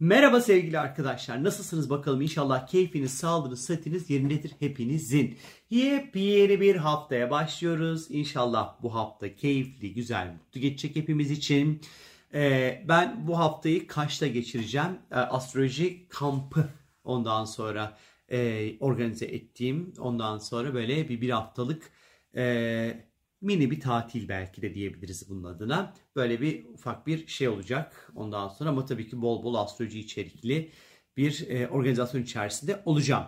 Merhaba sevgili arkadaşlar. Nasılsınız bakalım? İnşallah keyfiniz, sağlığınız, sıhhatiniz yerindedir hepinizin. Yepyeni bir haftaya başlıyoruz. İnşallah bu hafta keyifli, güzel, mutlu geçecek hepimiz için. Ee, ben bu haftayı Kaş'ta geçireceğim. Ee, astroloji kampı ondan sonra e, organize ettiğim. Ondan sonra böyle bir bir haftalık e, mini bir tatil belki de diyebiliriz bunun adına. Böyle bir ufak bir şey olacak ondan sonra ama tabii ki bol bol astroloji içerikli bir e, organizasyon içerisinde olacağım.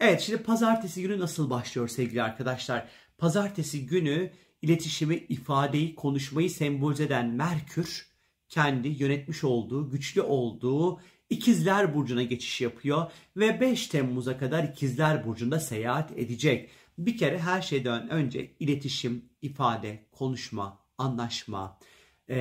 Evet şimdi pazartesi günü nasıl başlıyor sevgili arkadaşlar? Pazartesi günü iletişimi, ifadeyi, konuşmayı sembolize eden Merkür kendi yönetmiş olduğu, güçlü olduğu İkizler Burcu'na geçiş yapıyor ve 5 Temmuz'a kadar İkizler Burcu'nda seyahat edecek. Bir kere her şeyden önce iletişim, ifade, konuşma, anlaşma, e,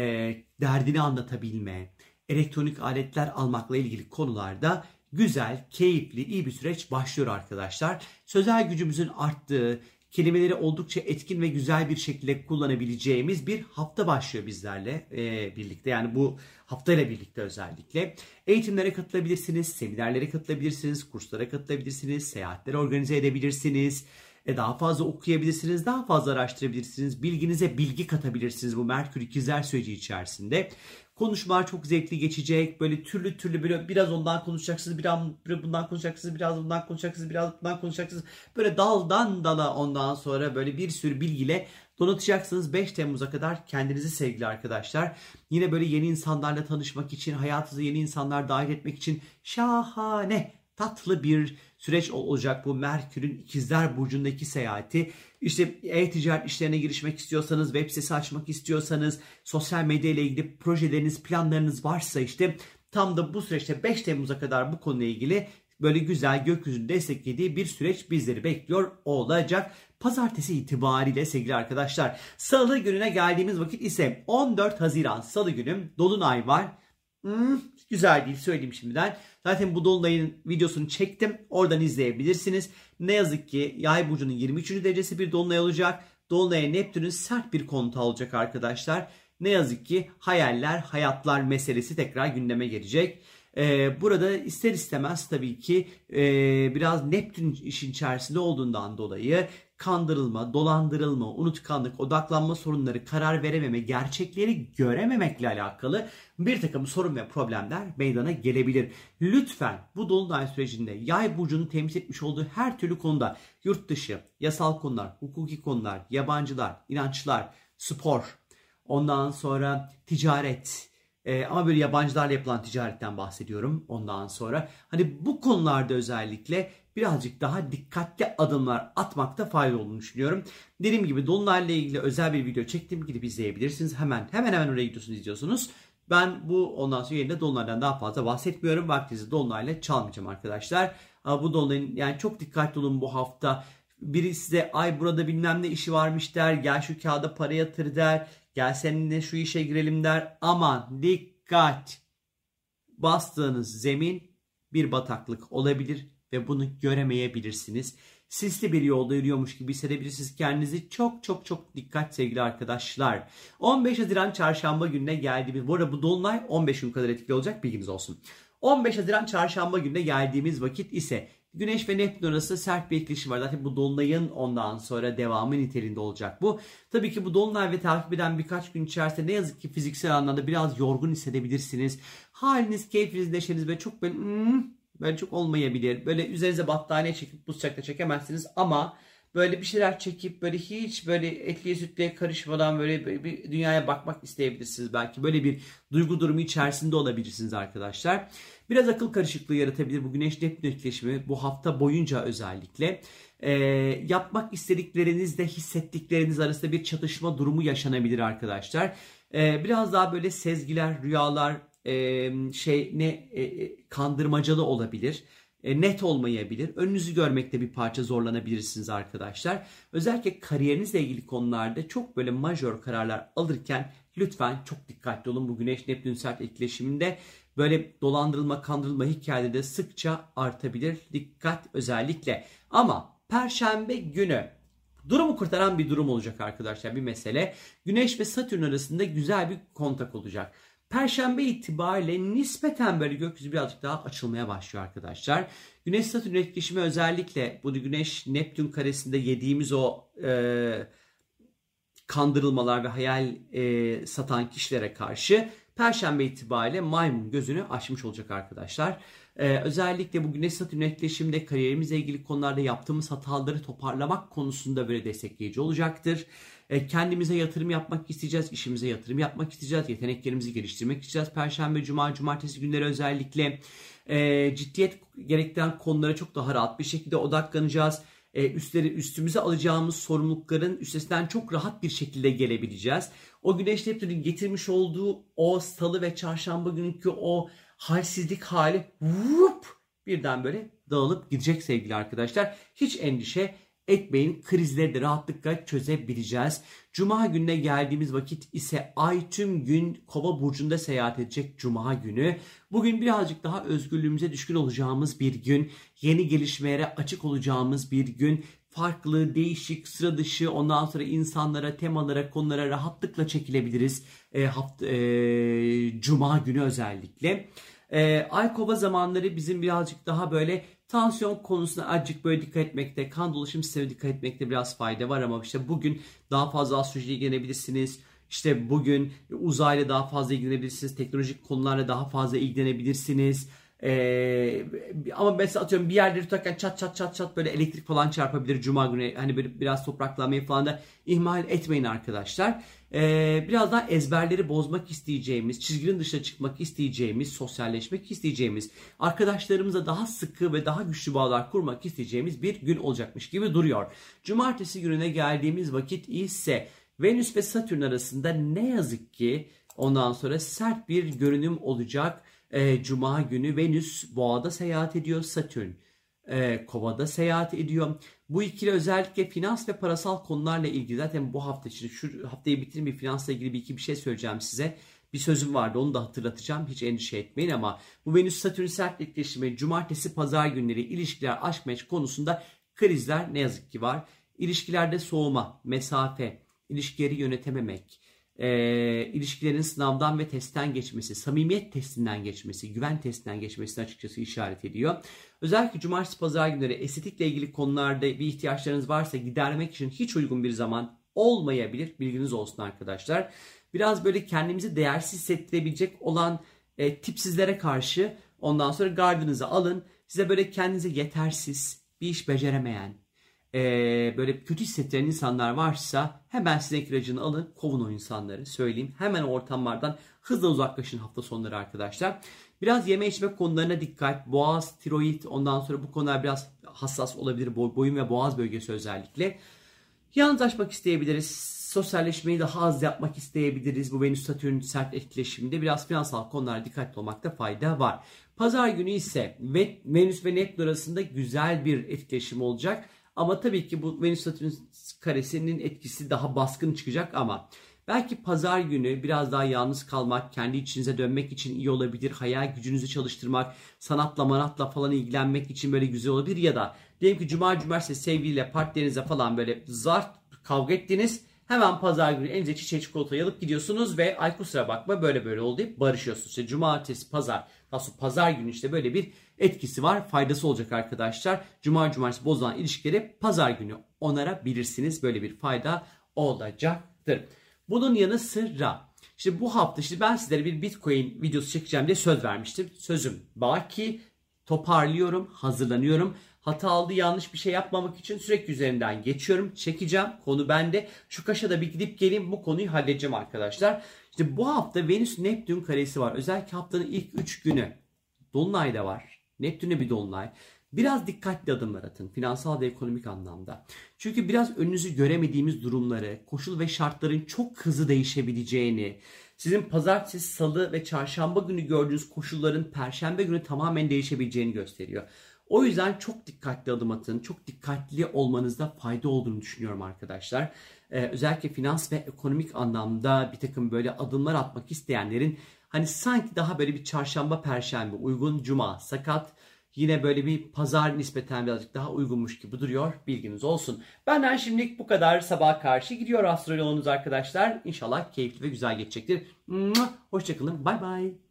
derdini anlatabilme, elektronik aletler almakla ilgili konularda güzel, keyifli, iyi bir süreç başlıyor arkadaşlar. Sözel gücümüzün arttığı, kelimeleri oldukça etkin ve güzel bir şekilde kullanabileceğimiz bir hafta başlıyor bizlerle e, birlikte. Yani bu haftayla birlikte özellikle. Eğitimlere katılabilirsiniz, seminerlere katılabilirsiniz, kurslara katılabilirsiniz, seyahatleri organize edebilirsiniz. E daha fazla okuyabilirsiniz, daha fazla araştırabilirsiniz, bilginize bilgi katabilirsiniz bu Merkür ikizler süreci içerisinde. Konuşmalar çok zevkli geçecek. Böyle türlü türlü böyle biraz ondan konuşacaksınız, biraz bundan konuşacaksınız, biraz bundan konuşacaksınız, biraz bundan konuşacaksınız. Böyle daldan dala ondan sonra böyle bir sürü bilgiyle donatacaksınız 5 Temmuz'a kadar kendinizi sevgili arkadaşlar. Yine böyle yeni insanlarla tanışmak için, hayatınıza yeni insanlar dahil etmek için şahane tatlı bir süreç olacak bu Merkür'ün ikizler burcundaki seyahati. İşte e-ticaret işlerine girişmek istiyorsanız, web sitesi açmak istiyorsanız, sosyal medya ile ilgili projeleriniz, planlarınız varsa işte tam da bu süreçte 5 Temmuz'a kadar bu konuyla ilgili böyle güzel gökyüzünü desteklediği bir süreç bizleri bekliyor olacak. Pazartesi itibariyle sevgili arkadaşlar. Salı gününe geldiğimiz vakit ise 14 Haziran Salı günü Dolunay var. Hmm, güzel değil söyleyeyim şimdiden. Zaten bu Dolunay'ın videosunu çektim. Oradan izleyebilirsiniz. Ne yazık ki Yay burcunun 23. derecesi bir Dolunay olacak. Dolunay'a Neptün'ün sert bir konuta olacak arkadaşlar. Ne yazık ki hayaller, hayatlar meselesi tekrar gündeme gelecek. Ee, burada ister istemez tabii ki e, biraz Neptün işin içerisinde olduğundan dolayı kandırılma, dolandırılma, unutkanlık, odaklanma sorunları, karar verememe, gerçekleri görememekle alakalı bir takım sorun ve problemler meydana gelebilir. Lütfen bu dolunay sürecinde yay burcunun temsil etmiş olduğu her türlü konuda yurt dışı, yasal konular, hukuki konular, yabancılar, inançlar, spor, ondan sonra ticaret, ee, ama böyle yabancılarla yapılan ticaretten bahsediyorum ondan sonra. Hani bu konularda özellikle birazcık daha dikkatli adımlar atmakta fayda olduğunu düşünüyorum. Dediğim gibi Dolunay'la ilgili özel bir video çektim. Gidip izleyebilirsiniz. Hemen hemen hemen oraya gidiyorsunuz izliyorsunuz. Ben bu ondan sonra yerinde Dolunay'dan daha fazla bahsetmiyorum. Vaktinizi Dolunay'la çalmayacağım arkadaşlar. Bu Dolunay'ın yani çok dikkatli olun bu hafta. Biri size ay burada bilmem ne işi varmış der. Gel şu kağıda para yatır der. Gel seninle şu işe girelim der. Aman dikkat. Bastığınız zemin bir bataklık olabilir ve bunu göremeyebilirsiniz. Sisli bir yolda yürüyormuş gibi hissedebilirsiniz kendinizi. Çok çok çok dikkat sevgili arkadaşlar. 15 Haziran çarşamba gününe geldiğimiz, bu arada bu dolunay 15 gün kadar etkili olacak bilginiz olsun. 15 Haziran çarşamba gününe geldiğimiz vakit ise Güneş ve Neptün arasında sert bir etkileşim var. Zaten bu Dolunay'ın ondan sonra devamı niteliğinde olacak bu. Tabii ki bu Dolunay ve takip eden birkaç gün içerisinde ne yazık ki fiziksel anlamda biraz yorgun hissedebilirsiniz. Haliniz, keyfiniz, neşeniz ve çok böyle hmm, böyle çok olmayabilir. Böyle üzerinize battaniye çekip bu sıcakta çekemezsiniz ama böyle bir şeyler çekip böyle hiç böyle etliye sütlüye karışmadan böyle bir dünyaya bakmak isteyebilirsiniz belki. Böyle bir duygu durumu içerisinde olabilirsiniz arkadaşlar. Biraz akıl karışıklığı yaratabilir bu güneş neptün etkileşimi bu hafta boyunca özellikle. E, yapmak istediklerinizle hissettikleriniz arasında bir çatışma durumu yaşanabilir arkadaşlar. E, biraz daha böyle sezgiler, rüyalar, e, şey ne e, kandırmacalı olabilir e, net olmayabilir. Önünüzü görmekte bir parça zorlanabilirsiniz arkadaşlar. Özellikle kariyerinizle ilgili konularda çok böyle majör kararlar alırken lütfen çok dikkatli olun. Bu Güneş Neptün sert etkileşiminde böyle dolandırılma, kandırılma hikayeleri de sıkça artabilir. Dikkat özellikle. Ama Perşembe günü durumu kurtaran bir durum olacak arkadaşlar bir mesele. Güneş ve Satürn arasında güzel bir kontak olacak. Perşembe itibariyle nispeten böyle gökyüzü birazcık daha açılmaya başlıyor arkadaşlar. Güneş Satürn etkileşimi özellikle bu Güneş Neptün karesinde yediğimiz o e, kandırılmalar ve hayal e, satan kişilere karşı Perşembe itibariyle maymun gözünü açmış olacak arkadaşlar. Ee, özellikle bu Güneş Satürn etkileşiminde kariyerimizle ilgili konularda yaptığımız hataları toparlamak konusunda böyle destekleyici olacaktır. Ee, kendimize yatırım yapmak isteyeceğiz, işimize yatırım yapmak isteyeceğiz, yeteneklerimizi geliştirmek isteyeceğiz. Perşembe, Cuma, Cumartesi günleri özellikle e, ciddiyet gerektiren konulara çok daha rahat bir şekilde odaklanacağız e, üstleri üstümüze alacağımız sorumlulukların üstesinden çok rahat bir şekilde gelebileceğiz. O güneş Neptün'ün getirmiş olduğu o salı ve çarşamba günkü o halsizlik hali vup, birden böyle dağılıp gidecek sevgili arkadaşlar. Hiç endişe etmeyin krizleri de rahatlıkla çözebileceğiz. Cuma gününe geldiğimiz vakit ise ay tüm gün kova burcunda seyahat edecek cuma günü. Bugün birazcık daha özgürlüğümüze düşkün olacağımız bir gün. Yeni gelişmelere açık olacağımız bir gün. Farklı, değişik, sıra dışı ondan sonra insanlara, temalara, konulara rahatlıkla çekilebiliriz. E, hafta, e, cuma günü özellikle. E, ay kova zamanları bizim birazcık daha böyle Tansiyon konusuna azıcık böyle dikkat etmekte, kan dolaşım sistemine dikkat etmekte biraz fayda var ama işte bugün daha fazla astrolojiyle ilgilenebilirsiniz. İşte bugün uzayla daha fazla ilgilenebilirsiniz. Teknolojik konularla daha fazla ilgilenebilirsiniz. Ee, ama mesela atıyorum bir yerleri tutarken çat çat çat çat böyle elektrik falan çarpabilir cuma günü. Hani böyle biraz topraklanmayı falan da ihmal etmeyin arkadaşlar. Ee, biraz daha ezberleri bozmak isteyeceğimiz, çizginin dışına çıkmak isteyeceğimiz, sosyalleşmek isteyeceğimiz, arkadaşlarımıza daha sıkı ve daha güçlü bağlar kurmak isteyeceğimiz bir gün olacakmış gibi duruyor. Cumartesi gününe geldiğimiz vakit ise Venüs ve Satürn arasında ne yazık ki ondan sonra sert bir görünüm olacak e, Cuma günü Venüs boğada seyahat ediyor. Satürn e, kovada seyahat ediyor. Bu ikili özellikle finans ve parasal konularla ilgili zaten bu hafta için şu haftayı bitirin bir finansla ilgili bir iki bir şey söyleyeceğim size. Bir sözüm vardı onu da hatırlatacağım. Hiç endişe etmeyin ama bu Venüs Satürn sert etkileşimi cumartesi pazar günleri ilişkiler aşk meş konusunda krizler ne yazık ki var. İlişkilerde soğuma, mesafe, ilişkileri yönetememek, e, ilişkilerin sınavdan ve testten geçmesi, samimiyet testinden geçmesi, güven testinden geçmesini açıkçası işaret ediyor. Özellikle cumartesi pazar günleri estetikle ilgili konularda bir ihtiyaçlarınız varsa gidermek için hiç uygun bir zaman olmayabilir. Bilginiz olsun arkadaşlar. Biraz böyle kendimizi değersiz hissettirebilecek olan e, tipsizlere karşı ondan sonra gardınızı alın. Size böyle kendinizi yetersiz, bir iş beceremeyen, e, böyle kötü hissettiren insanlar varsa hemen sinek ilacını alın kovun o insanları söyleyeyim. Hemen ortamlardan hızla uzaklaşın hafta sonları arkadaşlar. Biraz yeme içme konularına dikkat. Boğaz, tiroid ondan sonra bu konular biraz hassas olabilir. Boyun ve boğaz bölgesi özellikle. Yalnızlaşmak isteyebiliriz. Sosyalleşmeyi daha az yapmak isteyebiliriz. Bu Venüs Satürn sert etkileşiminde biraz finansal konulara dikkatli olmakta fayda var. Pazar günü ise Venüs ve Neptün arasında güzel bir etkileşim olacak. Ama tabii ki bu Venüs Satürn karesinin etkisi daha baskın çıkacak ama belki pazar günü biraz daha yalnız kalmak, kendi içinize dönmek için iyi olabilir. Hayal gücünüzü çalıştırmak, sanatla manatla falan ilgilenmek için böyle güzel olabilir. Ya da diyelim ki cuma cumartesi sevgiliyle partnerinize falan böyle zart kavga ettiniz. Hemen pazar günü elinize çiçeği çikolatayı alıp gidiyorsunuz ve ay kusura bakma böyle böyle oldu deyip barışıyorsunuz. İşte cumartesi, pazar, nasıl pazar günü işte böyle bir etkisi var. Faydası olacak arkadaşlar. Cuma cumartesi bozulan ilişkileri pazar günü onarabilirsiniz. Böyle bir fayda olacaktır. Bunun yanı sıra işte bu hafta işte ben sizlere bir Bitcoin videosu çekeceğim diye söz vermiştim. Sözüm baki toparlıyorum, hazırlanıyorum. Hata aldı yanlış bir şey yapmamak için sürekli üzerinden geçiyorum. Çekeceğim. Konu bende. Şu kaşa da bir gidip geleyim bu konuyu halledeceğim arkadaşlar. İşte bu hafta Venüs Neptün karesi var. Özellikle haftanın ilk 3 günü. Dolunay da var. Neptün'e bir dolunay. Biraz dikkatli adımlar atın finansal ve ekonomik anlamda. Çünkü biraz önünüzü göremediğimiz durumları, koşul ve şartların çok hızlı değişebileceğini, sizin pazartesi, salı ve çarşamba günü gördüğünüz koşulların perşembe günü tamamen değişebileceğini gösteriyor. O yüzden çok dikkatli adım atın. Çok dikkatli olmanızda fayda olduğunu düşünüyorum arkadaşlar. Ee, özellikle finans ve ekonomik anlamda bir takım böyle adımlar atmak isteyenlerin hani sanki daha böyle bir çarşamba perşembe uygun cuma sakat yine böyle bir pazar nispeten birazcık daha uygunmuş gibi duruyor. Bilginiz olsun. Benden şimdilik bu kadar. Sabah karşı gidiyor astroloğunuz arkadaşlar. İnşallah keyifli ve güzel geçecektir. Hoşçakalın. Bay bay.